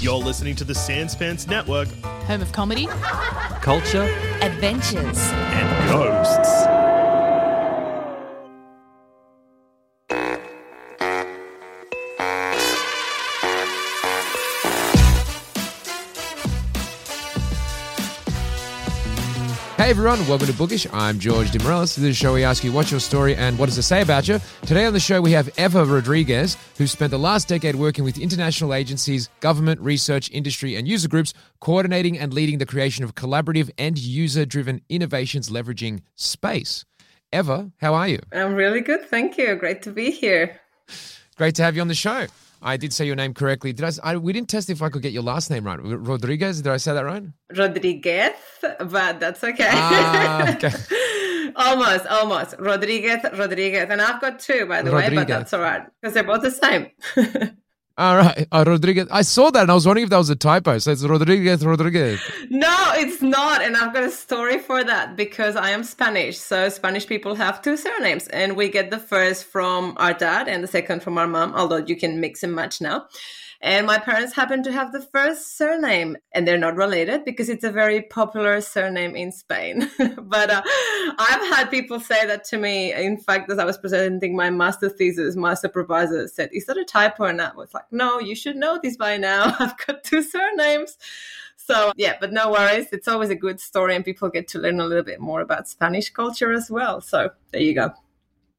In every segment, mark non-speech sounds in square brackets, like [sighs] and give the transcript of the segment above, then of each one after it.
You're listening to the Sanspants Network Home of comedy, Culture, adventures. and ghosts. Hey everyone, welcome to Bookish. I'm George DeMorellis. This is the show we ask you what's your story and what does it say about you. Today on the show we have Eva Rodriguez, who spent the last decade working with international agencies, government, research, industry, and user groups, coordinating and leading the creation of collaborative and user-driven innovations leveraging space. Eva, how are you? I'm really good, thank you. Great to be here. Great to have you on the show. I did say your name correctly. Did I? We didn't test if I could get your last name right. Rodriguez. Did I say that right? Rodriguez, but that's okay. Ah, okay. [laughs] almost, almost. Rodriguez, Rodriguez. And I've got two, by the way, but that's all right because they're both the same. [laughs] All right, uh, Rodriguez. I saw that and I was wondering if that was a typo. So it's Rodriguez, Rodriguez. no, it's not. And I've got a story for that because I am Spanish. So Spanish people have two surnames, and we get the first from our dad and the second from our mom, although you can mix and match now. And my parents happen to have the first surname, and they're not related because it's a very popular surname in Spain. [laughs] but uh, I've had people say that to me. In fact, as I was presenting my master thesis, my supervisor said, Is that a typo? And I was like, No, you should know this by now. [laughs] I've got two surnames. So, yeah, but no worries. It's always a good story, and people get to learn a little bit more about Spanish culture as well. So, there you go.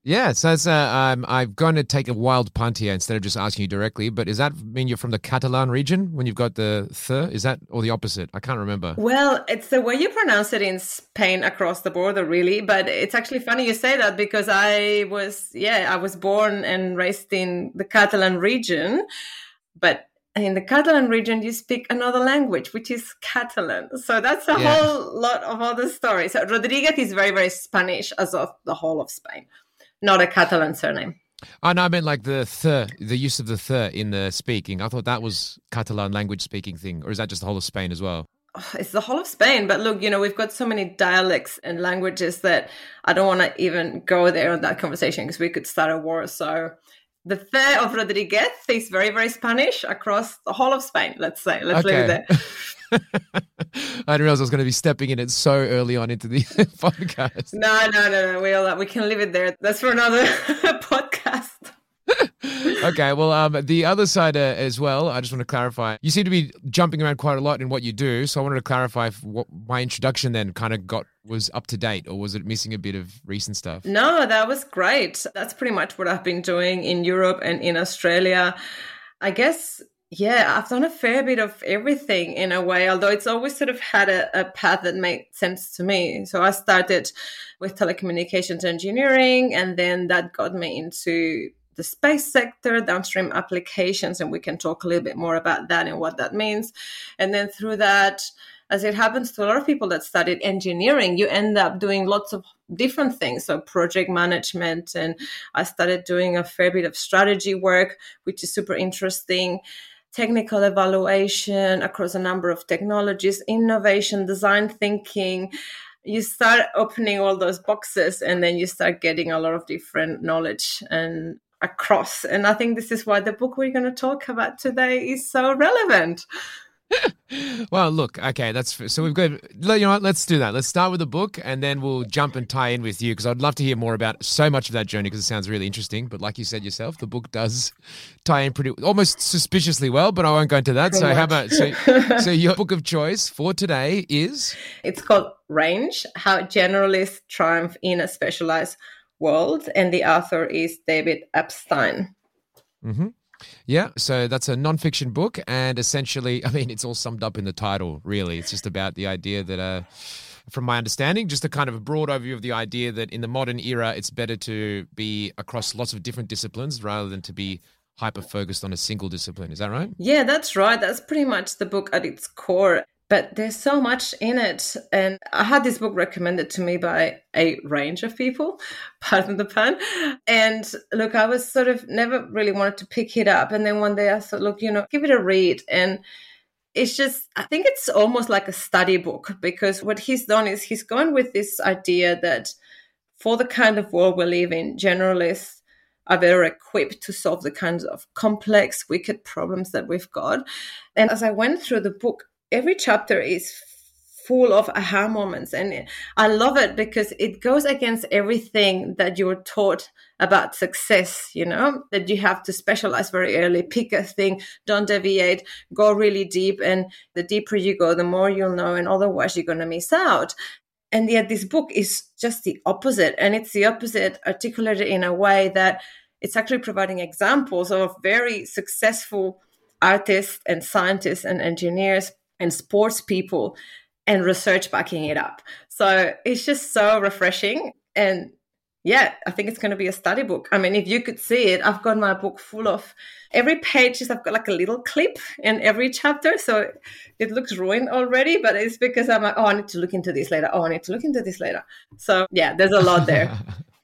Yeah, so it's, uh, um, I'm going to take a wild punt here instead of just asking you directly. But does that mean you're from the Catalan region when you've got the th? Is that or the opposite? I can't remember. Well, it's the way you pronounce it in Spain across the border, really. But it's actually funny you say that because I was, yeah, I was born and raised in the Catalan region. But in the Catalan region, you speak another language, which is Catalan. So that's a Yeah. whole lot of other stories. So Rodriguez is very, very Spanish, as of the whole of Spain, not a Catalan surname. Oh no, I meant like the th, the use of the th in the speaking. I thought that was Catalan language speaking thing, or is that just the whole of Spain as well? Oh, it's the whole of Spain. But look, you know, we've got so many dialects and languages that I don't want to even go there on that conversation because we could start a war. So the the of Rodriguez is very, very Spanish across the whole of Spain, let's say. Let's leave it there. [laughs] I didn't realize I was going to be stepping in it so early on into the [laughs] podcast. No, no, no, no. We all we can leave it there. That's for another [laughs] podcast. Okay, well, um, the other side uh, as well, I just want to clarify. You seem to be jumping around quite a lot in what you do, so I wanted to clarify if what my introduction then kind of got was up to date, or was it missing a bit of recent stuff? No, that was great. That's pretty much what I've been doing in Europe and in Australia. I guess, yeah, I've done a fair bit of everything in a way, although it's always sort of had a, a path that made sense to me. So I started with telecommunications engineering, and then that got me into the space sector, downstream applications, and we can talk a little bit more about that and what that means. And then through that, as it happens to a lot of people that studied engineering, you end up doing lots of different things. So, project management, and I started doing a fair bit of strategy work, which is super interesting. Technical evaluation across a number of technologies, innovation, design thinking. You start opening all those boxes, and then you start getting a lot of different knowledge and across. And I think this is why the book we're going to talk about today is so relevant. [laughs] well, look, okay, that's so we've got. You know what? Let's do that. Let's start with the book, and then we'll jump and tie in with you because I'd love to hear more about so much of that journey because it sounds really interesting. But like you said yourself, the book does [laughs] tie in pretty almost suspiciously well. But I won't go into that. so how about so? [laughs] so your book of choice for today is? It's called Range: How Generalists Triumph in a Specialized World, and the author is David Epstein. Mm-hmm. Yeah, so that's a nonfiction book, and essentially, [laughs] I mean, it's all summed up in the title. Really, it's just about the idea that, uh, from my understanding, just a kind of a broad overview of the idea that in the modern era, it's better to be across lots of different disciplines rather than to be hyper focused on a single discipline. Is that right? Yeah, that's right. That's pretty much the book at its core but there's so much in it. And I had this book recommended to me by a range of people, [laughs] pardon the pun. And look, I was sort of never really wanted to pick it up. And then one day I thought, look, you know, give it a read. And it's just, I think it's almost like a study book because what he's done is he's gone with this idea that for the kind of world we live in, generalists are better equipped to solve the kinds of complex, wicked problems that we've got. And as I went through the book, every chapter is full of aha moments and i love it because it goes against everything that you're taught about success you know that you have to specialize very early pick a thing don't deviate go really deep and the deeper you go the more you'll know and otherwise you're going to miss out. And yet this book is just the opposite and it's the opposite articulated in a way that it's actually providing examples of very successful artists and scientists and engineers and sports people and research backing it up. So it's just so refreshing. And yeah, I think it's going to be a study book. I mean, if you could see it, I've got my book full of every page is I've got like a little clip in every chapter. So it looks ruined already, but it's because I'm like, oh, I need to look into this later. Oh, I need to look into this later. So yeah, there's a lot there. [laughs]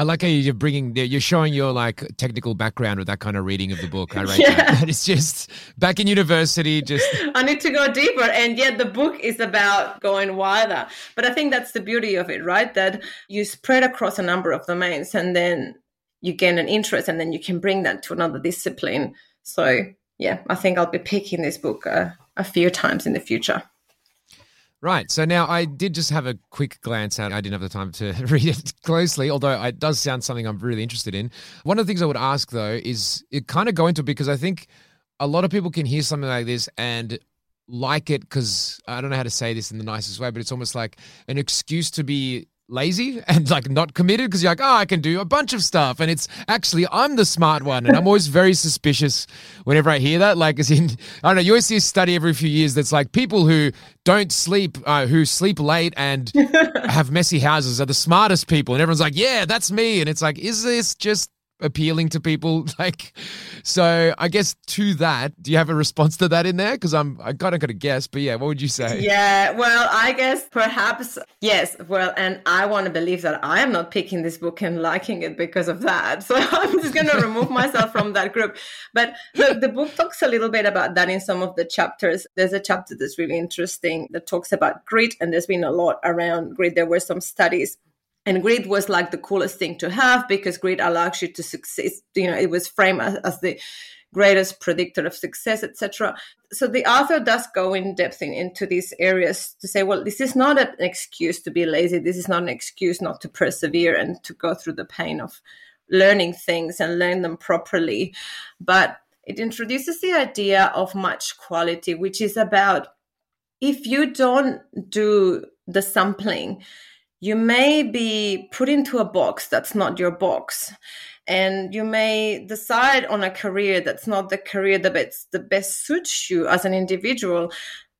I like how you're bringing, you're showing your like technical background with that kind of reading of the book. I rate Yeah. that. It's just back in university, just [laughs] I need to go deeper. And yet the book is about going wider. But I think that's the beauty of it, right? That you spread across a number of domains and then you gain an interest and then you can bring that to another discipline. So, yeah, I think I'll be picking this book uh, a few times in the future. Right. So now I did just have a quick glance at. I didn't have the time to [laughs] read it closely, although it does sound something I'm really interested in. One of the things I would ask though is it kind of go into it because I think a lot of people can hear something like this and like it because I don't know how to say this in the nicest way, but it's almost like an excuse to be lazy and like not committed because you're like, oh, I can do a bunch of stuff. And it's actually, I'm the smart one. And I'm always very suspicious whenever I hear that. Like, as in, I don't know, you always see a study every few years that's like people who don't sleep, uh, who sleep late and [laughs] have messy houses are the smartest people. And everyone's like, yeah, that's me. And it's like, is this just appealing to people [laughs] like so i guess to that do you have a response to that in there because i'm i kind of got to guess but yeah what would you say Yeah, well, I guess perhaps, yes. Well, and I want to believe that I am not picking this book and liking it because of that. [laughs] So I'm just going to remove myself from that group. But look, the book talks a little bit about that in some of the chapters. There's a chapter that's really interesting that talks about grit, and there's been a lot around grit. There were some studies and grit was like the coolest thing to have because grit allows you to succeed you know it was framed as, as the greatest predictor of success etc so the author does go in depth in, into these areas to say well this is not an excuse to be lazy. This is not an excuse not to persevere and to go through the pain of learning things and learn them properly. But it introduces the idea of match quality which is about if you don't do the sampling you may be put into a box that's not your box and you may decide on a career that's not the career that best, the best suits you as an individual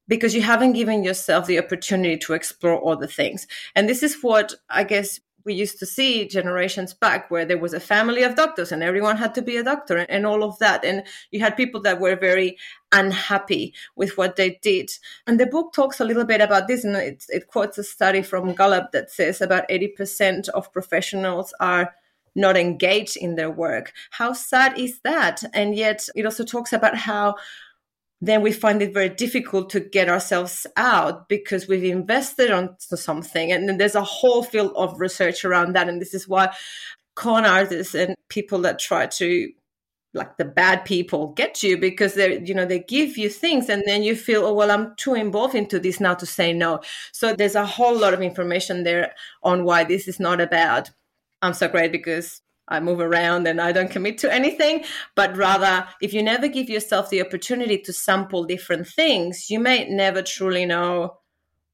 because you haven't given yourself the opportunity to explore other things. And this is what i guess we used to see generations back where there was a family of doctors and everyone had to be a doctor and, and, all of that. And you had people that were very unhappy with what they did. And the book talks a little bit about this and it, it quotes a study from Gallup that says about 80% of professionals are not engaged in their work. How sad is that? And yet it also talks about how then we find it very difficult to get ourselves out because we've invested on something. And then there's a whole field of research around that. And this is why con artists and people that try to like the bad people get you because they you know they give you things and then you feel oh well i'm too involved into this now to say no so there's a whole lot of information there on why this is not about i'm so great because I move around and I don't commit to anything, but rather, if you never give yourself the opportunity to sample different things, you may never truly know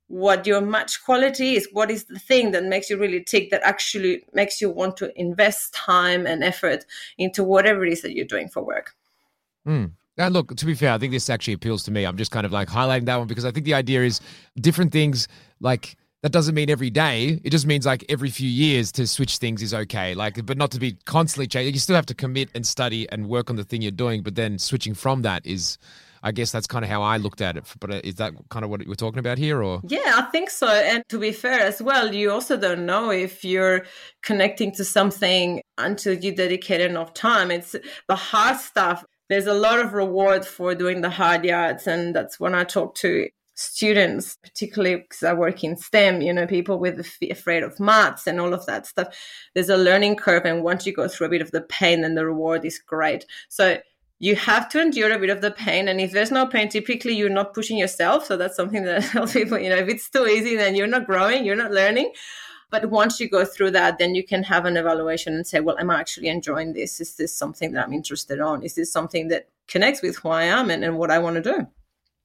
what your match quality is what is the thing that makes you really tick that actually makes you want to invest time and effort into whatever it is that you're doing for work mm. And look, to be fair, I think this actually appeals to me. I'm just kind of like highlighting that one because I think the idea is different things like that doesn't mean every day. It just means like every few years to switch things is okay. Like, but not to be constantly changing. You still have to commit and study and work on the thing you're doing, but then switching from that is I guess that's kind of how I looked at it. But uh, is that kind of what we're talking about here, or? Yeah, I think so. And to be fair as well, you also don't know if you're connecting to something until you dedicate enough time. It's the hard stuff. There's a lot of reward for doing the hard yards, and that's when I talk to students, particularly because I work in STEM, you know, people with afraid of maths and all of that stuff. There's a learning curve, and once you go through a bit of the pain, then the reward is great. So you have to endure a bit of the pain. And if there's no pain, typically you're not pushing yourself. So that's something that [laughs] tell people, you know, if it's too easy, then you're not growing, you're not learning. But once you go through that, then you can have an evaluation and say, well, am I actually enjoying this? Is this something that I'm interested on? Is this something that connects with who I am and, and what I want to do?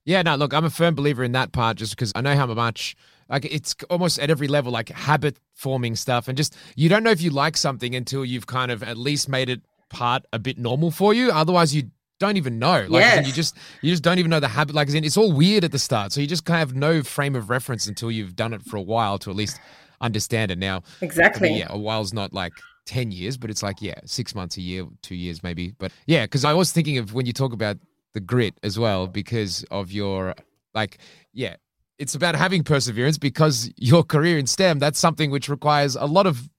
Yeah, no, look, I'm a firm believer in that part just because I know how much like it's almost at every level like habit forming stuff and just you don't know if you like something until you've kind of at least made it part a bit normal for you. Otherwise, you don't even know. Like yes. you just you just don't even know the habit. Like it's all weird at the start, so you just kind of have no frame of reference until you've done it for a while to at least understand it. Now, exactly. yeah, a while's not like 10 years, but it's like, yeah, six months, a year, two years maybe. But yeah, because I was thinking of when you talk about the grit as well, because of your, like, yeah, it's about having perseverance because your career in STEM, that's something which requires a lot of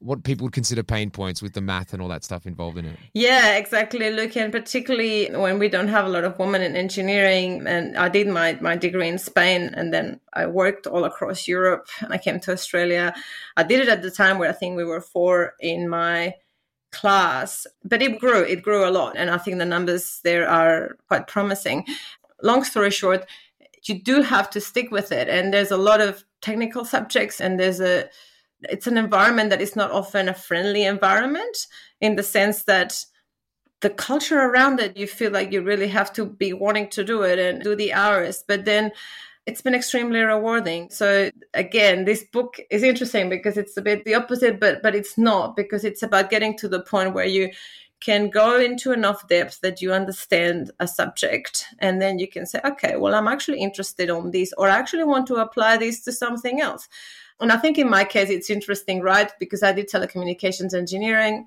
what people would consider pain points with the math and all that stuff involved in it. Yeah, exactly. Look, and particularly when we don't have a lot of women in engineering, and I did my, my degree in Spain, and then I worked all across Europe, and I came to Australia. I did it at the time where I think we were four in my class, but it grew, it grew a lot, and I think the numbers there are quite promising. Long story short, you do have to stick with it, and there's a lot of technical subjects, and there's a it's an environment that is not often a friendly environment in the sense that the culture around it you feel like you really have to be wanting to do it and do the hours but then it's been extremely rewarding so again this book is interesting because it's a bit the opposite but but it's not because it's about getting to the point where you can go into enough depth that you understand a subject and then you can say okay well i'm actually interested on this or i actually want to apply this to something else and I think in my case, it's interesting, right? Because I did telecommunications engineering.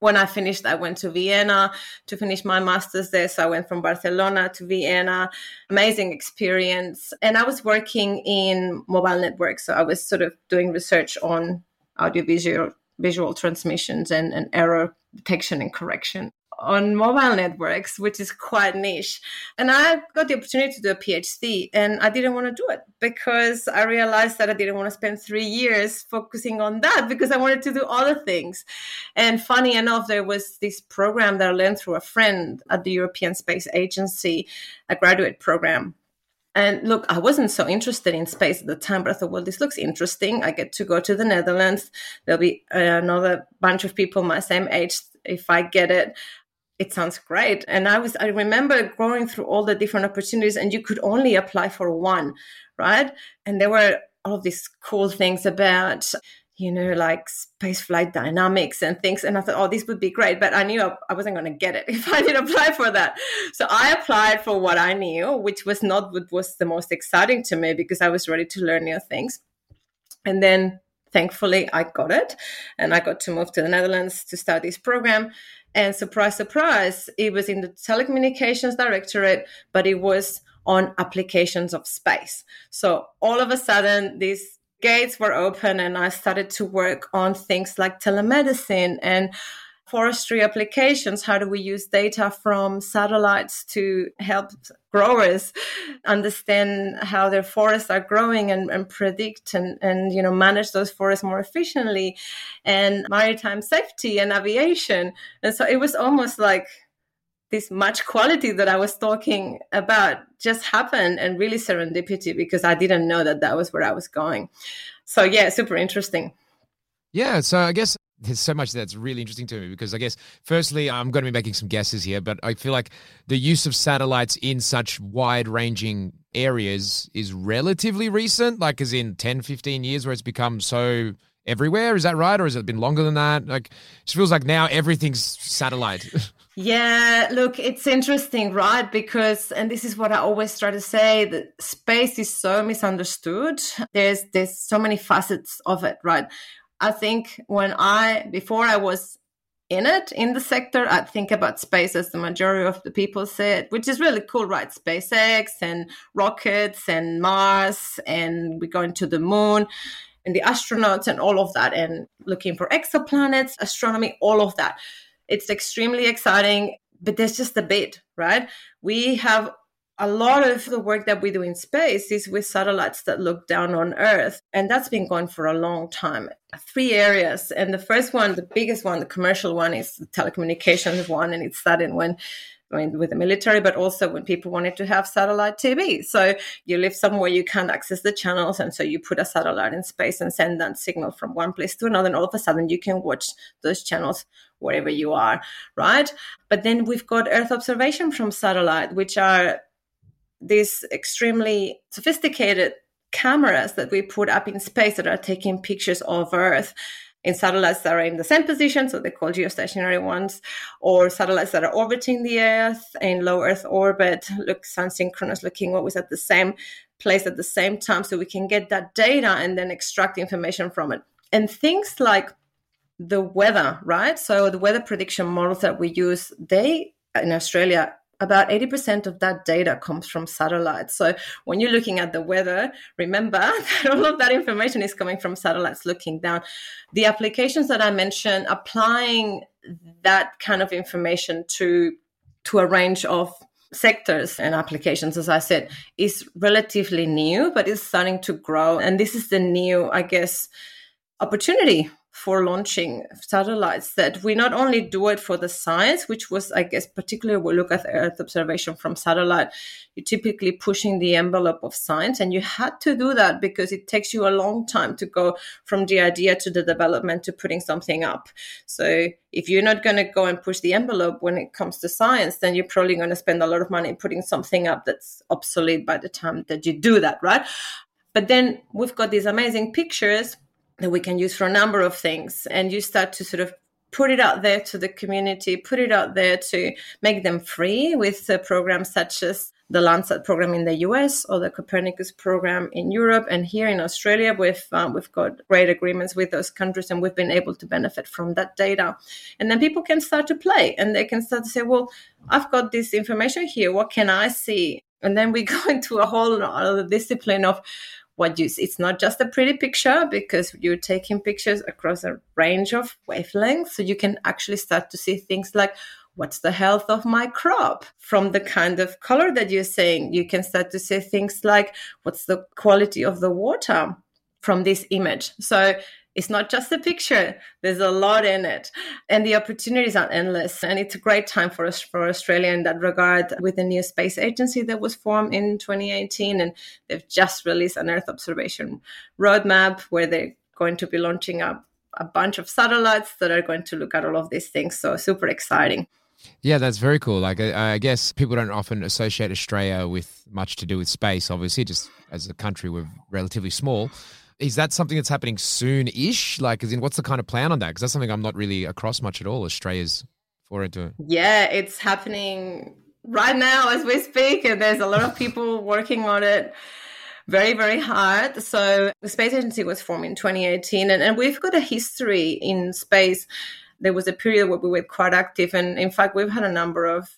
When I finished, I went to Vienna to finish my master's there. So I went from Barcelona to Vienna. Amazing experience. And I was working in mobile networks. So I was sort of doing research on audiovisual visual transmissions and, and error detection and correction on mobile networks, which is quite niche. And I got the opportunity to do a PhD, and I didn't want to do it because I realized that I didn't want to spend three years focusing on that because I wanted to do other things. And funny enough, there was this program that I learned through a friend at the European Space Agency, a graduate program. And look, I wasn't so interested in space at the time, but I thought, well, this looks interesting. I get to go to the Netherlands. There'll be another bunch of people my same age if I get it it sounds great. And i was i remember going through all the different opportunities and you could only apply for one right? And there were all these cool things about you know like space flight dynamics and things. And i thought oh this would be great but i knew i wasn't going to get it [laughs] if i didn't apply for that. So i applied for what i knew which was not what was the most exciting to me because i was ready to learn new things. And then thankfully i got it and i got to move to the netherlands to start this program and surprise, surprise, it was in the telecommunications directorate, but it was on applications of space. So all of a sudden, these gates were open, and I started to work on things like telemedicine and forestry applications. How do we use data from satellites to help growers understand how their forests are growing and, and predict and, and you know manage those forests more efficiently and maritime safety and aviation. And so it was almost like this match quality that I was talking about just happened and really serendipity because I didn't know that that was where I was going. So yeah, super interesting. Yeah, so I guess there's so much that's really interesting to me because I guess, firstly, I'm going to be making some guesses here, but I feel like the use of satellites in such wide ranging areas is relatively recent, like as in 10, 15 years where it's become so everywhere. Is that right? Or has it been longer than that? Like, it feels like now everything's satellite. [laughs] Yeah, look, it's interesting, right? Because, and this is what I always try to say, that space is so misunderstood. There's there's so many facets of it, right? I think when I before I was in it in the sector, I'd think about space as the majority of the people said, which is really cool, right? SpaceX and rockets and Mars, and we're going to the moon and the astronauts and all of that, and looking for exoplanets, astronomy, all of that. It's extremely exciting, but there's just a bit, right? We have a lot of the work that we do in space is with satellites that look down on Earth. And that's been going for a long time. Three areas. And the first one, the biggest one, the commercial one, is the telecommunications one. And it started when I mean, with the military, but also when people wanted to have satellite TV. So you live somewhere you can't access the channels, and so you put a satellite in space and send that signal from one place to another, and all of a sudden you can watch those channels wherever you are, right? But then we've got Earth observation from satellite, which are these extremely sophisticated cameras that we put up in space that are taking pictures of Earth in satellites that are in the same position, so they're called geostationary ones, or satellites that are orbiting the Earth in low Earth orbit, look sun synchronous, looking always at the same place at the same time, so we can get that data and then extract information from it. And things like the weather, right? So the weather prediction models that we use, they in Australia about 80% of that data comes from satellites. So when you're looking at the weather, remember [laughs] that all of that information is coming from satellites looking down. The applications that I mentioned, applying that kind of information to to a range of sectors and applications, as I said, is relatively new, but it's starting to grow. And this is the new, I guess, opportunity for launching satellites that we not only do it for the science, which was, I guess, particularly we look at Earth observation from satellite, you're typically pushing the envelope of science. And you had to do that because it takes you a long time to go from the idea to the development to putting something up. So if you're not going to go and push the envelope when it comes to science, then you're probably going to spend a lot of money putting something up that's obsolete by the time that you do that, right? But then we've got these amazing pictures that we can use for a number of things. And you start to sort of put it out there to the community, put it out there to make them free with uh, programs such as the Landsat program in the US or the Copernicus program in Europe. And here in Australia, we've, um, we've got great agreements with those countries and we've been able to benefit from that data. And then people can start to play and they can start to say, well, I've got this information here. What can I see? And then we [laughs] go into a whole other discipline of what you see. It's not just a pretty picture because you're taking pictures across a range of wavelengths. So you can actually start to see things like what's the health of my crop from the kind of color that you're saying. You can start to see things like what's the quality of the water from this image. So it's not just a picture there's a lot in it and the opportunities are endless and it's a great time for us for australia in that regard with the new space agency that was formed in 2018 and they've just released an earth observation roadmap where they're going to be launching up a bunch of satellites that are going to look at all of these things so super exciting yeah, that's very cool. Like, I, I, guess people don't often associate Australia with much to do with space. Obviously, just as a country, we're relatively small. Is that something that's happening soon-ish? Like, as in, what's the kind of plan on that? Because that's something I'm not really across much at all. Australia's for it. Yeah, it's happening right now as we speak, and there's a lot of people [laughs] working on it very, very hard. So the space agency was formed in 2018, and, and we've got a history in space. There was a period where we were quite active, and in fact, we've had a number of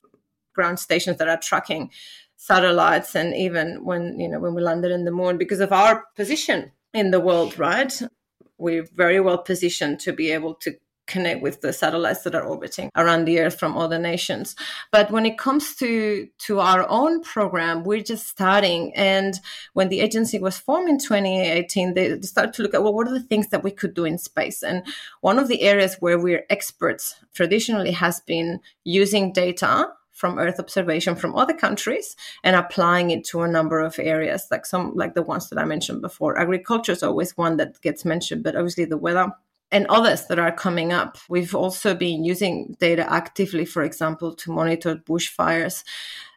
ground stations that are tracking satellites, and even when you know when we landed in the moon, because of our position in the world, right? We're very well positioned to be able to connect with the satellites that are orbiting around the earth from other nations. But when it comes to to our own program we're just starting. And when the agency was formed in 2018 they started to look at well what are the things that we could do in space? And one of the areas where we're experts traditionally has been using data from earth observation from other countries and applying it to a number of areas like some like the ones that i mentioned before agriculture is always one that gets mentioned but obviously the weather and others that are coming up. We've also been using data actively, for example, to monitor bushfires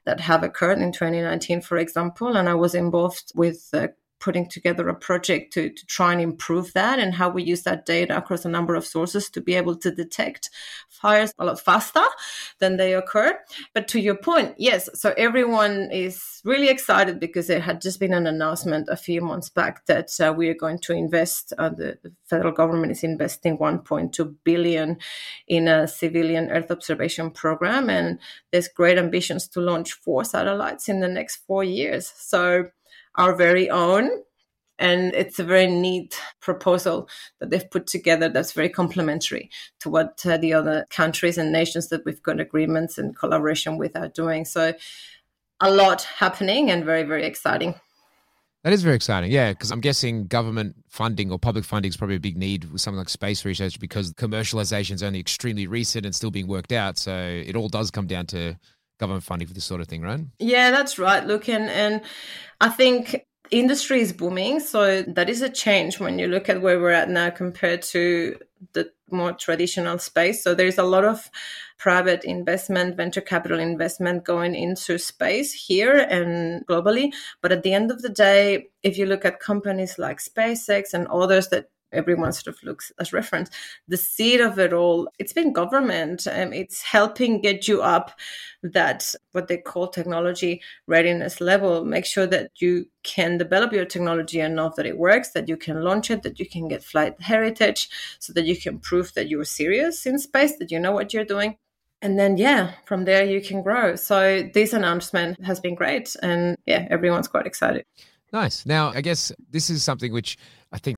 that have occurred in 2019, for example. And I was involved with uh, putting together a project to, to try and improve that and how we use that data across a number of sources to be able to detect fires a lot faster than they occur. But to your point, yes, so everyone is really excited because there had just been an announcement a few months back that uh, we are going to invest, uh, the, the federal government is investing 1.2 billion in a civilian Earth observation program. And there's great ambitions to launch four satellites in the next four years. So our very own. And it's a very neat proposal that they've put together that's very complementary to what uh, the other countries and nations that we've got agreements and collaboration with are doing. So, a lot happening and very, very exciting. That is very exciting, yeah, because I'm guessing government funding or public funding is probably a big need with something like space research because commercialization is only extremely recent and still being worked out. So it all does come down to government funding for this sort of thing, right? Yeah, that's right. Look, and, and I think industry is booming. So that is a change when you look at where we're at now compared to the more traditional space. So there's a lot of private investment, venture capital investment going into space here and globally. But at the end of the day, if you look at companies like SpaceX and others that everyone sort of looks as reference. The seed of it all, it's been government. Um, it's helping get you up that what they call technology readiness level. Make sure that you can develop your technology enough that it works, that you can launch it, that you can get flight heritage, so that you can prove that you're serious in space, that you know what you're doing. And then, yeah, from there you can grow. So this announcement has been great. And yeah, everyone's quite excited. Nice. Now, I guess this is something which I think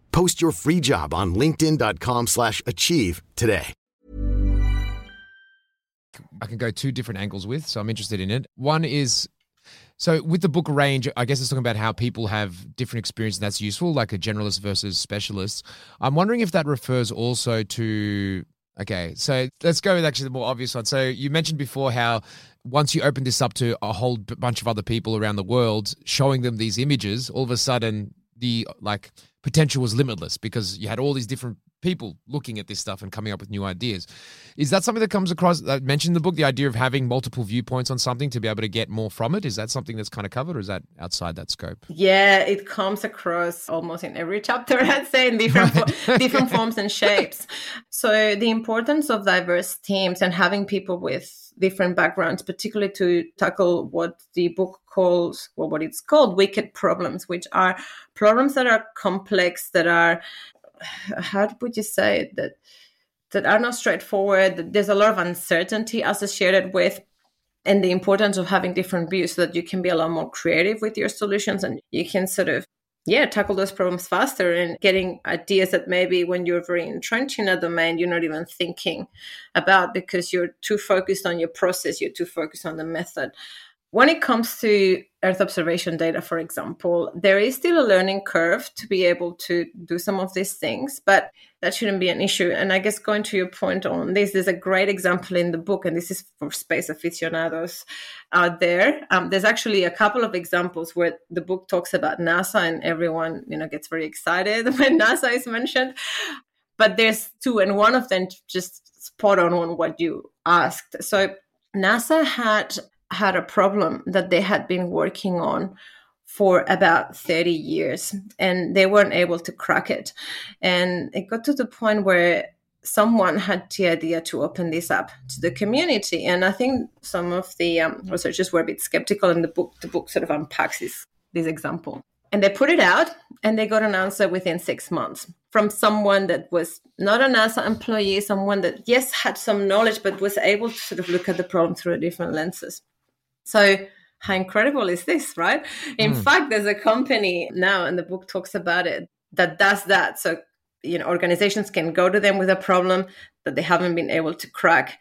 Post your free job on linkedin.com slash achieve today. I can go two different angles with, so I'm interested in it. One is so with the book range, I guess it's talking about how people have different experience and that's useful, like a generalist versus specialist. I'm wondering if that refers also to okay, so let's go with actually the more obvious one. So you mentioned before how once you open this up to a whole bunch of other people around the world, showing them these images, all of a sudden the like potential was limitless because you had all these different people looking at this stuff and coming up with new ideas. Is that something that comes across that mentioned in the book, the idea of having multiple viewpoints on something to be able to get more from it? Is that something that's kind of covered or is that outside that scope? Yeah, it comes across almost in every chapter, [laughs] I'd say, in different fo- different [laughs] forms and shapes. So the importance of diverse teams and having people with different backgrounds, particularly to tackle what the book calls, or what it's called, wicked problems, which are problems that are complex, that are [sighs] how would you say it? That that are not straightforward. There's a lot of uncertainty associated with and the importance of having different views so that you can be a lot more creative with your solutions and you can sort of yeah tackle those problems faster and getting ideas that maybe when you're very entrenched in a domain you're not even thinking about because you're too focused on your process you're too focused on the method when it comes to Earth observation data, for example, there is still a learning curve to be able to do some of these things, but that shouldn't be an issue. And I guess going to your point on this, there's a great example in the book, and this is for space aficionados out there. Um, there's actually a couple of examples where the book talks about NASA, and everyone you know gets very excited [laughs] when NASA is mentioned. But there's two, and one of them just spot on on what you asked. So NASA had had a problem that they had been working on for about 30 years and they weren't able to crack it. And it got to the point where someone had the idea to open this up to the community. And I think some of the um, researchers were a bit skeptical, and the book the book sort of unpacks this this example. And they put it out, and they got an answer within six months from someone that was not a NASA employee, someone that yes had some knowledge, but was able to sort of look at the problem through different lenses. So how incredible is this, right? In mm. fact, there's a company now, and the book talks about it, that does that. So, you know, organizations can go to them with a problem that they haven't been able to crack.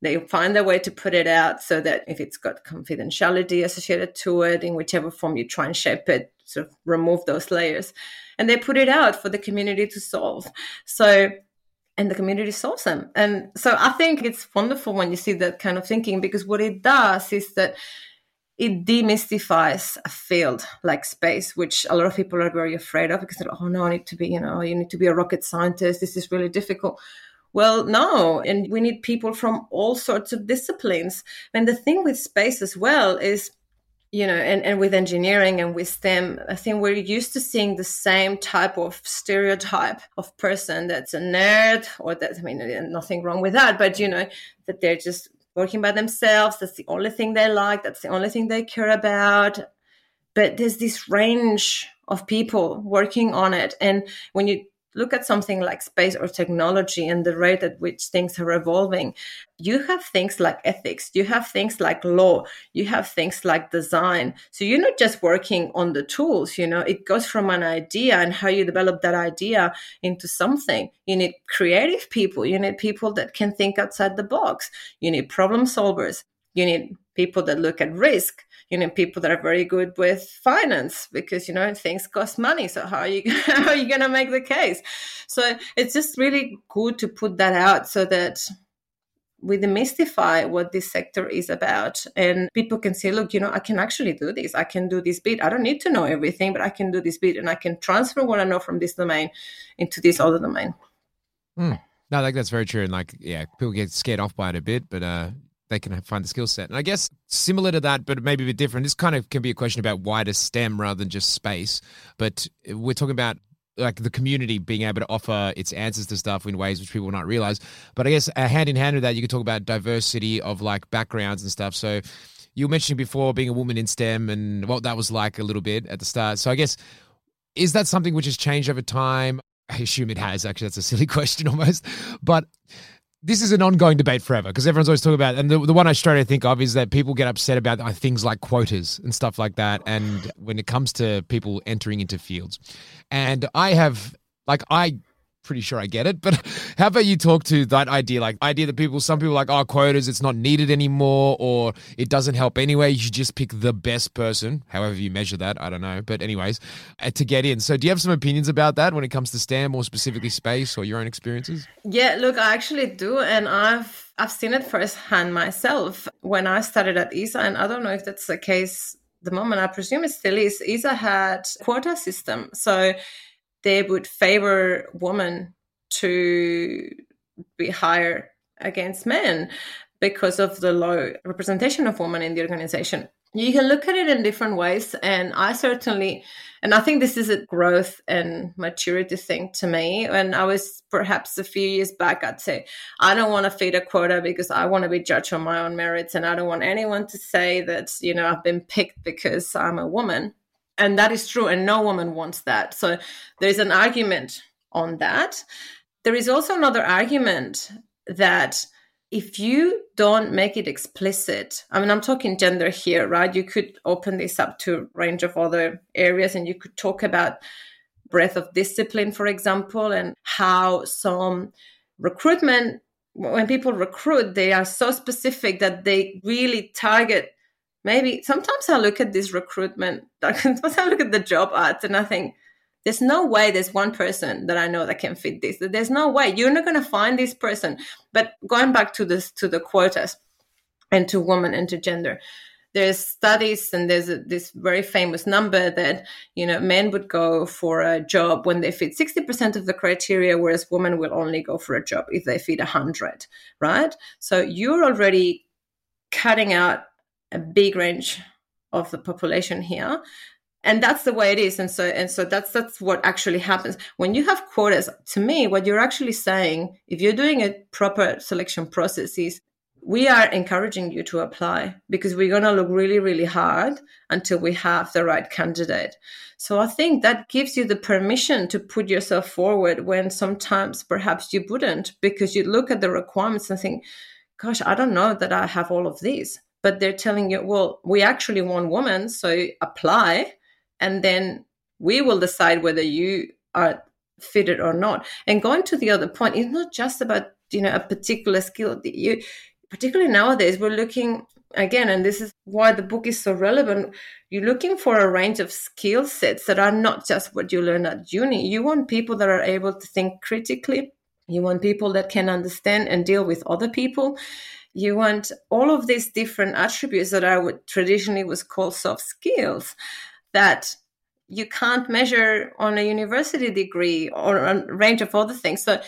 They find a way to put it out so that if it's got confidentiality associated to it, in whichever form you try and shape it, sort of remove those layers. And they put it out for the community to solve. So and the community solves them. And so I think it's wonderful when you see that kind of thinking because what it does is that it demystifies a field like space, which a lot of people are very afraid of because they're, oh no, I need to be, you know, you need to be a rocket scientist. This is really difficult. Well, no, and we need people from all sorts of disciplines. And the thing with space as well is you know, and, and with engineering and with STEM, I think we're used to seeing the same type of stereotype of person that's a nerd or that, I mean, nothing wrong with that, but, you know, that they're just working by themselves. That's the only thing they like. That's the only thing they care about. But there's this range of people working on it. And when you look at something like space or technology and the rate at which things are evolving, you have things like ethics, you have things like law, you have things like design. So you're not just working on the tools, you know, it goes from an idea and how you develop that idea into something. You need creative people, you need people that can think outside the box, you need problem solvers, you need people that look at risk you know people that are very good with finance because you know things cost money. So how are you [laughs] how are you going to make the case? So it's just really good to put that out so that we demystify what this sector is about. And people can say look you know i can actually do this. I can do this bit. I don't need to know everything but i can do this bit and i can transfer what i know from this domain into this other domain. Mm. no think that's very true. And like yeah people get scared off by it a bit but uh they can find the skill set. And I guess similar to that, but maybe a bit different. This kind of can be a question about wider STEM rather than just space. But we're talking about like the community being able to offer its answers to stuff in ways which people will not realize. But I guess uh, hand in hand with that, you could talk about diversity of like backgrounds and stuff. So you mentioned before being a woman in STEM and what that was like a little bit at the start. So I guess is that something which has changed over time? I assume it has. Actually, that's a silly [laughs] question almost. But this is an ongoing debate forever because everyone's always talking about, and the, the one I straight away think of is that people get upset about uh, things like quotas and stuff like that. And when it comes to people entering into fields, and I have, like, I pretty sure I get it. But [laughs] how about you talk to that idea, like idea that people, some people like, oh, quotas, it's not needed anymore, or it doesn't help anyway. You should just pick the best person, however you measure that. I don't know. But anyways, uh, to get in. So do you have some opinions about that when it comes to STEM, more specifically space or your own experiences? Yeah, look, I actually do. And I've, I've seen it firsthand myself when I started at ESA. And I don't know if that's the case the moment. I presume it still is. ESA had quota system. So they would favor women to be higher against men because of the low representation of women in the organization. You can look at it in different ways. And I certainly, and I think this is a growth and maturity thing to me. When I was perhaps a few years back, I'd say, I don't want to feed a quota because I want to be judged on my own merits. And I don't want anyone to say that, you know, I've been picked because I'm a woman and that is true and no woman wants that. So there's an argument on that. There is also another argument that if you don't make it explicit i mean i'm talking gender here right? You could open this up to a range of other areas and you could talk about breadth of discipline for example and how some recruitment when people recruit they are so specific that they really target maybe sometimes I look at this recruitment, [laughs] sometimes I look at the job ads and I think, there's no way there's one person that I know that can fit this. There's no way you're not going to find this person. But going back to this, to the quotas and to women and to gender, there's studies and there's a, this very famous number that you know men would go for a job when they fit 60% of the criteria whereas women will only go for a job if they fit 100 right so you're already cutting out a big range of the population here. And that's the way it is. And so and so that's that's what actually happens. When you have quotas to me what you're actually saying if you're doing a proper selection process is we are encouraging you to apply because we're going to look really really hard until we have the right candidate. So i think that gives you the permission to put yourself forward when sometimes perhaps you wouldn't because you look at the requirements and think gosh i don't know that i have all of these but they're telling you, well, we actually want women, so apply, and then we will decide whether you are fitted or not. And going to the other point, it's not just about you know a particular skill. You, particularly nowadays, we're looking again, and this is why the book is so relevant. You're looking for a range of skill sets that are not just what you learn at uni. You want people that are able to think critically. You want people that can understand and deal with other people you want all of these different attributes that are what traditionally was called soft skills that you can't measure on a university degree or a range of other things. So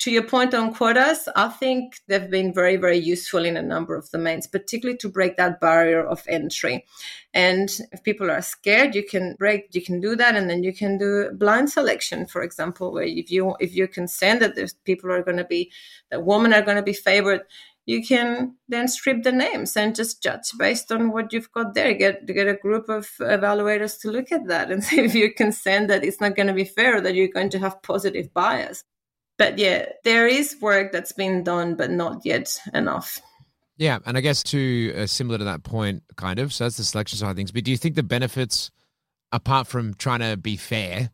to your point on quotas, I think they've been very, very useful in a number of domains, particularly to break that barrier of entry. And if people are scared, you can break, you can do that, and then you can do blind selection, for example, where if you if you consent that there's people are going to be that women are going to be favored, you can then strip the names and just judge based on what you've got there. Get get a group of evaluators to look at that and [laughs] see if you can send that it's not going to be fair, or that you're going to have positive bias. But yeah, there is work that's been done, but not yet enough. Yeah, and I guess to uh, similar to that point, kind of. So that's the selection side of things. But do you think the benefits, apart from trying to be fair,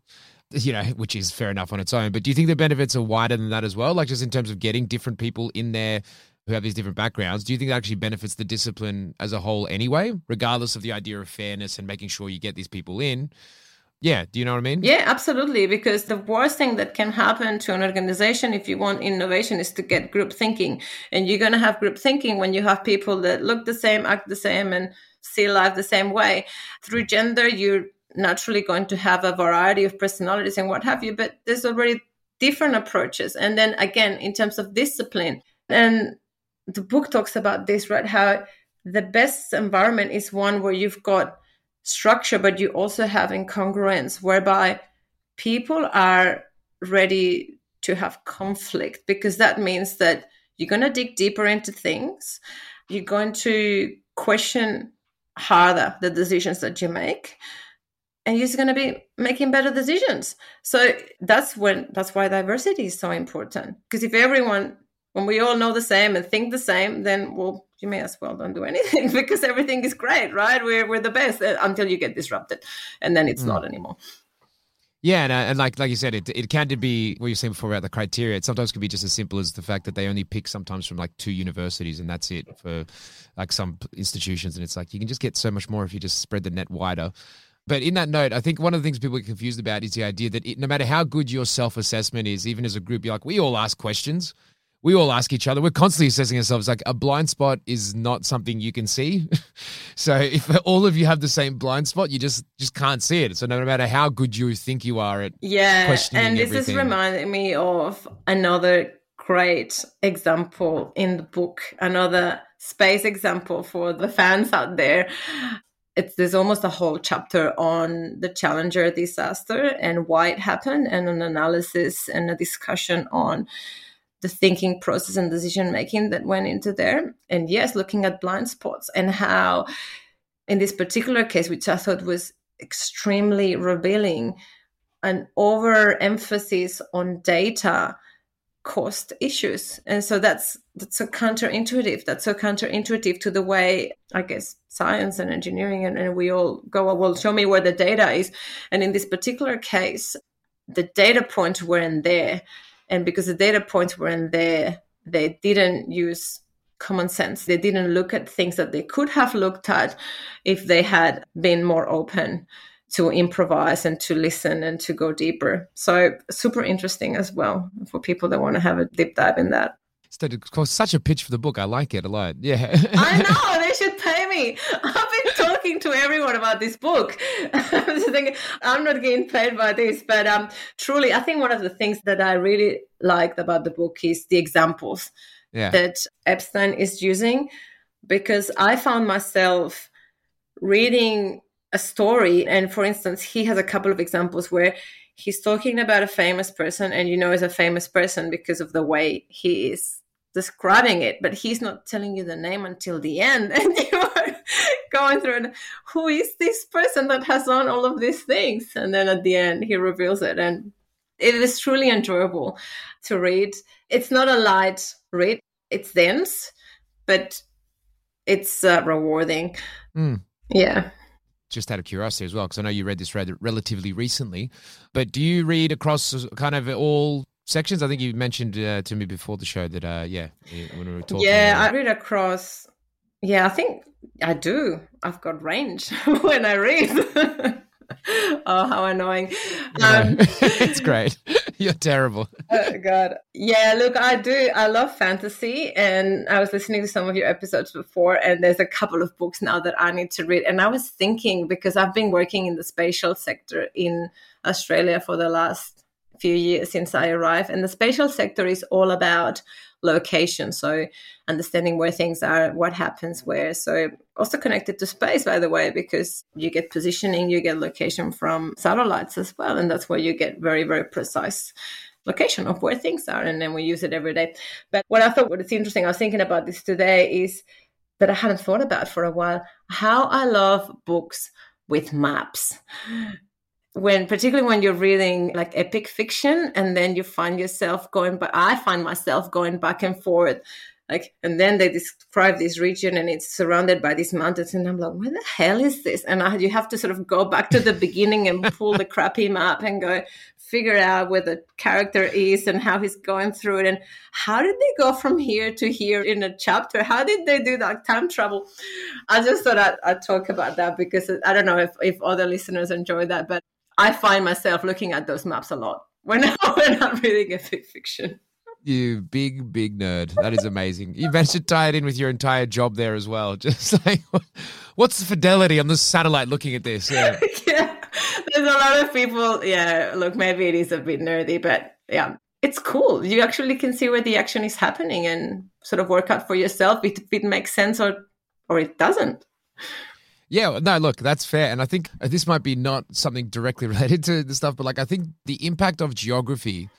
you know, which is fair enough on its own, but do you think the benefits are wider than that as well? Like just in terms of getting different people in there who have these different backgrounds, do you think that actually benefits the discipline as a whole anyway, regardless of the idea of fairness and making sure you get these people in? Yeah, do you know what I mean? Yeah, absolutely. Because the worst thing that can happen to an organization if you want innovation is to get group thinking. And you're going to have group thinking when you have people that look the same, act the same, and see life the same way. Through gender, you're naturally going to have a variety of personalities and what have you, but there's already different approaches. And then again, in terms of discipline, and the book talks about this, right? How the best environment is one where you've got structure, but you also have incongruence, whereby people are ready to have conflict because that means that you're going to dig deeper into things. You're going to question harder the decisions that you make and you're going to be making better decisions so that's when that's why diversity is so important because if everyone when we all know the same and think the same, then well, you may as well don't do anything [laughs] because everything is great, right? We're we're the best uh, until you get disrupted, and then it's mm. not anymore. Yeah, and, uh, and like like you said, it it can be what you were saying before about the criteria. It sometimes can be just as simple as the fact that they only pick sometimes from like two universities, and that's it for like some institutions. And it's like you can just get so much more if you just spread the net wider. But in that note, I think one of the things people get confused about is the idea that it, no matter how good your self assessment is, even as a group, you're like, we all ask questions we all ask each other. We're constantly assessing ourselves. Like a blind spot is not something you can see. [laughs] so if all of you have the same blind spot, you just just can't see it. So no matter how good you think you are at yeah, and this everything. is reminding me of another great example in the book, another space example for the fans out there. It's, there's almost a whole chapter on the Challenger disaster and why it happened, and an analysis and a discussion on the thinking process and decision making that went into there. And yes, looking at blind spots and how, in this particular case, which I thought was extremely revealing, an overemphasis on data caused issues. And so that's that's so counterintuitive. That's so counterintuitive to the way I guess science and engineering and, and we all go, well, show me where the data is. And in this particular case, the data points weren't there and because the data points weren't there, they didn't use common sense. They didn't look at things that they could have looked at if they had been more open to improvise and to listen and to go deeper. So super interesting as well for people that want to have a deep dive in that. Such a pitch for the book. I like it a lot. Yeah. I know. They should pay me. I've been talking to everyone about this book. [laughs] I'm thinking, I'm not getting paid by this, but um, truly, I think one of the things that I really liked about the book is the examples yeah. that Epstein is using, because I found myself reading a story, and for instance, he has a couple of examples where he's talking about a famous person, and you know, is a famous person because of the way he is describing it, but he's not telling you the name until the end. [laughs] And you are going through it. Who is this person that has done all of these things? And then at the end, he reveals it. And it is truly enjoyable to read. It's not a light read, it's dense, but it's uh, rewarding. Mm. Yeah. Just out of curiosity as well, because I know you read this read relatively recently, but do you read across kind of all sections. I think you mentioned uh, to me before the show that uh, yeah, when we were talking. Yeah, I read across. Yeah, I think I do. I've got range [laughs] when I read. [laughs] oh, how annoying! Um, [laughs] it's great. You're terrible. oh God, yeah. Look, I do. I love fantasy, and I was listening to some of your episodes before, and there's a couple of books now that I need to read. And I was thinking because I've been working in the spatial sector in Australia for the last few years since I arrived. And the spatial sector is all about location. So understanding where things are, what happens where. So also connected to space, by the way, because you get positioning, you get location from satellites as well. And that's where you get very, very precise location of where things are. And then we use it every day. But what I thought what is interesting, I was thinking about this today is that I hadn't thought about for a while, how I love books with maps when particularly when you're reading like epic fiction and then you find yourself going but i find myself going back and forth like and then they describe this region and it's surrounded by these mountains and i'm like where the hell is this? And I, you have to sort of go back to the beginning and pull the crappy map and go figure out where the character is and how he's going through it and how did they go from here to here in a chapter? How did they do that time travel? I just thought i'd, I'd talk about that because i don't know if, if other listeners enjoy that but I find myself looking at those maps a lot when, [laughs] when I'm reading epic fiction. You big, big nerd. That is amazing. You managed to tie it in with your entire job there as well. [laughs] Just like, what's the fidelity on the satellite looking at this? [laughs] Yeah. yeah. There's a lot of people. Yeah. Look, maybe it is a bit nerdy, but yeah, it's cool. You actually can see where the action is happening and sort of work out for yourself if it makes sense or, or it doesn't. Yeah, no, look, that's fair. And I think uh, this might be not something directly [laughs] related to the stuff, but like I think the impact of geography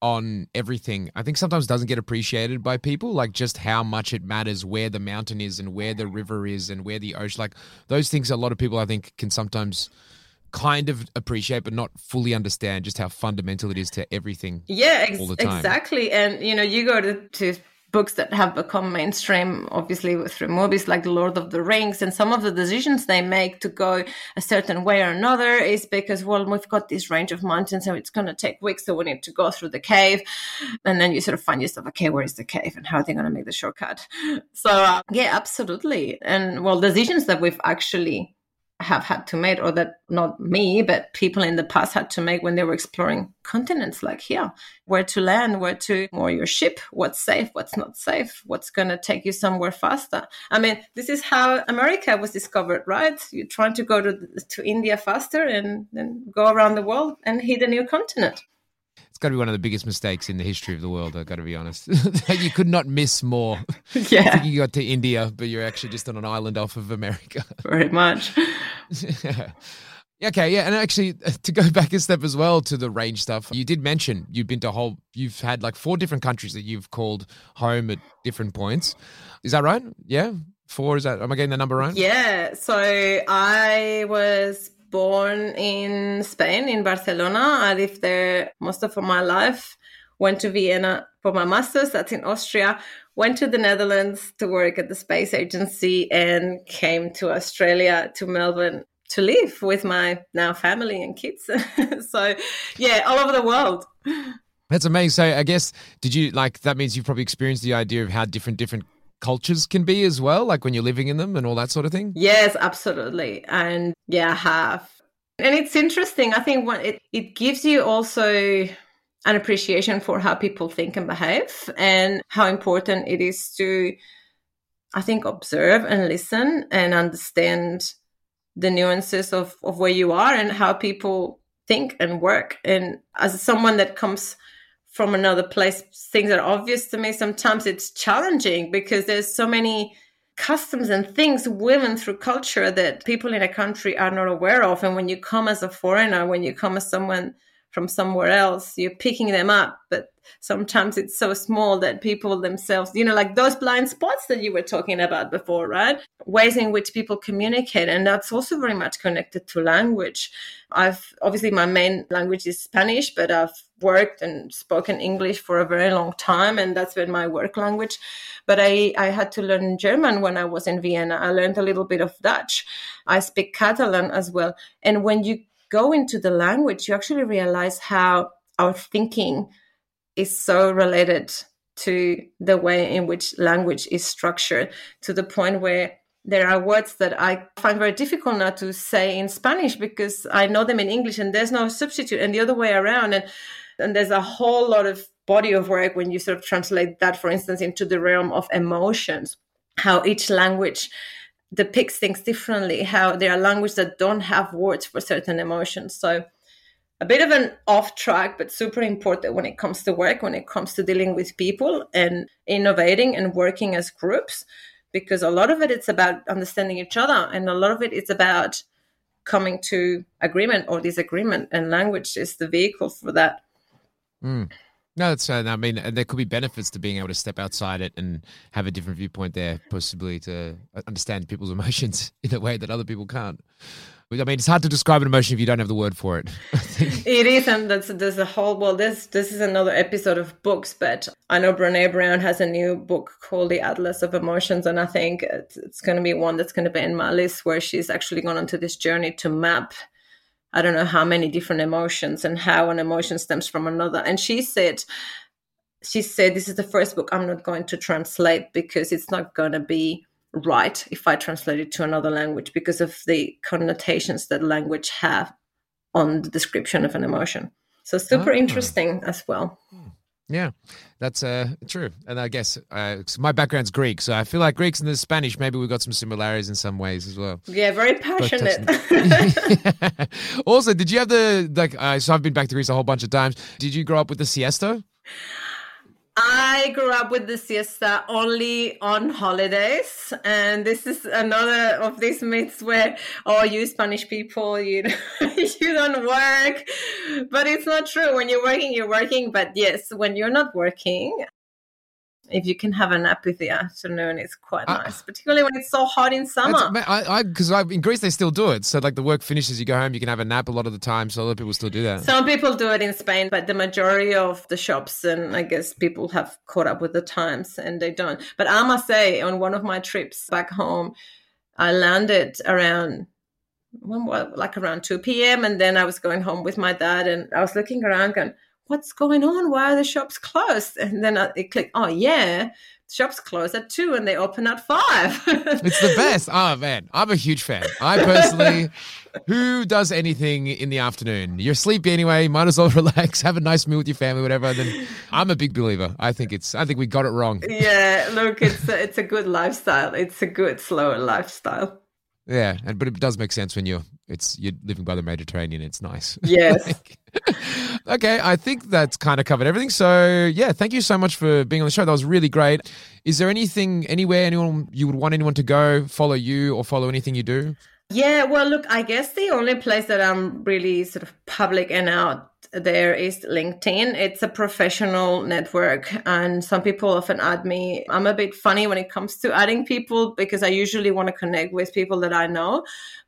on everything, I think sometimes doesn't get appreciated by people, like just how much it matters where the mountain is and where the river is and where the ocean, like those things a lot of people I think can sometimes kind of appreciate but not fully understand just how fundamental it is to everything yeah ex- exactly and you know you go to, to books that have become mainstream, obviously through movies like The Lord of the Rings, and some of the decisions they make to go a certain way or another is because, well, we've got this range of mountains and it's going to take weeks, so we need to go through the cave. And then you sort of find yourself, okay, where is the cave and how are they going to make the shortcut? So, uh, yeah, absolutely. And well, decisions that we've actually have had to make, or that not me, but people in the past had to make when they were exploring continents like here, where to land, where to moor your ship, what's safe, what's not safe, what's going to take you somewhere faster. I mean, this is how America was discovered, right? You're trying to go to, to India faster and then go around the world and hit a new continent got to be one of the biggest mistakes in the history of the world. I've got to be honest. [laughs] you could not miss more. [laughs] Yeah. you got to India, but you're actually just on an island off of America. [laughs] Very much. yeah. Okay, yeah, and actually to go back a step as well to the range stuff, you did mention you've been to whole, you've had like four different countries that you've called home at different points. Is that right? Yeah, four. Is that? Am I getting the number right? Yeah. So I was born in Spain, in Barcelona. I lived there most of my life. Went to Vienna for my master's, that's in Austria. Went to the Netherlands to work at the space agency and came to Australia, to Melbourne to live with my now family and kids. [laughs] so, yeah, all over the world. That's amazing. So, I guess, did you like that means you've probably experienced the idea of how different different cultures can be as well, like when you're living in them and all that sort of thing? Yes, absolutely. And yeah, I have. And it's interesting. I think what it, it gives you also an appreciation for how people think and behave and how important it is to, I think, observe and listen and understand the nuances of, of where you are and how people think and work. And as someone that comes from another place, things are obvious to me. Sometimes it's challenging because there's so many customs and things woven through culture that people in a country are not aware of. And when you come as a foreigner, when you come as someone from somewhere else, you're picking them up. But sometimes it's so small that people themselves, you know, like those blind spots that you were talking about before, right? Ways in which people communicate. And that's also very much connected to language. I've obviously my main language is Spanish, but I've worked and spoken English for a very long time, and that's been my work language. But I, I had to learn German when I was in Vienna. I learned a little bit of Dutch. I speak Catalan as well. And when you go into the language, you actually realize how our thinking is so related to the way in which language is structured to the point where there are words that I find very difficult now to say in Spanish because I know them in English and there's no substitute and the other way around. And, and there's a whole lot of body of work when you sort of translate that, for instance, into the realm of emotions, how each language depicts things differently, how there are languages that don't have words for certain emotions. So a bit of an off track, but super important when it comes to work, when it comes to dealing with people and innovating and working as groups, because a lot of it it's about understanding each other, and a lot of it is about coming to agreement or disagreement, and language is the vehicle for that. Mm. No, that's. Uh, I mean, and there could be benefits to being able to step outside it and have a different viewpoint there, possibly to uh, understand people's [laughs] emotions in a way that other people can't. I mean, it's hard to describe an emotion if you don't have the word for it. [laughs] it is, and that's there's a whole. Well, this this is another episode of books, but I know Brene Brown has a new book called The Atlas of Emotions, and I think it's, it's going to be one that's going to be in my list where she's actually gone onto this journey to map I don't know how many different emotions and how an emotion stems from another. And she said, she said, this is the first book I'm not going to translate because it's not going to be right if I translate it to another language because of the connotations that language have on the description of an emotion. So super oh. interesting as well. Yeah, that's uh, true. And I guess uh, my background's Greek, so I feel like Greeks and the Spanish, maybe we've got some similarities in some ways as well. Yeah, very passionate. [laughs] also, did you have the, like, uh, so I've been back to Greece a whole bunch of times. Did you grow up with the siesta? I grew up with the siesta only on holidays, and this is another of these myths where, oh, you Spanish people, you [laughs] you don't work, but it's not true. When you're working, you're working. But yes, when you're not working, if you can have a nap with the afternoon, it's quite uh, nice, particularly when it's so hot in summer. I because in Greece they still do it. So like the work finishes, you go home, you can have a nap a lot of the time. So a lot of people still do that. Some people do it in Spain, but the majority of the shops and I guess people have caught up with the times and they don't. But I must say, on one of my trips back home, I landed around when like around 2 p.m. and then I was going home with my dad and I was looking around going what's going on? Why are the shops closed? And then uh, it click, oh, yeah, shops close at two and they open at five. [laughs] it's the best. Oh, man, I'm a huge fan. I personally, who does anything in the afternoon? You're sleepy anyway, might as well [laughs] relax, have a nice meal with your family, whatever. Then I'm a big believer. I think it's, I think we got it wrong. Yeah, look, it's a, it's a good lifestyle. It's a good, slower lifestyle. Yeah, and but it does make sense when you're it's you're living by the Mediterranean. It's nice. [laughs] Yes. okay, I think that's kind of covered everything. So yeah, thank you so much for being on the show. That was really great. Is there anything anywhere anyone you would want anyone to go follow you or follow anything you do? Yeah, well, look, I guess the only place that I'm really sort of public and out there is LinkedIn. It's a professional network, and some people often add me. I'm a bit funny when it comes to adding people because I usually want to connect with people that I know.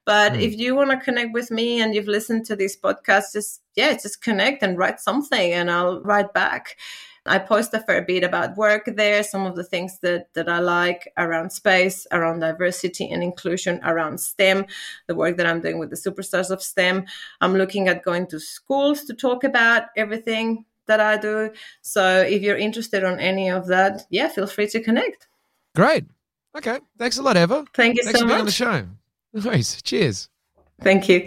But mm. if you want to connect with me and you've listened to this podcast, just yeah, just connect and write something, and I'll write back. I post a fair bit about work there, some of the things that, that I like around space, around diversity and inclusion, around STEM, the work that I'm doing with the superstars of STEM. I'm looking at going to schools to talk about everything that I do. So if you're interested on any of that, yeah, feel free to connect. Great. Okay. Thanks a lot, Eva. Thank you Thanks so for being on the much. show. [laughs] No worries. Cheers. Thank you.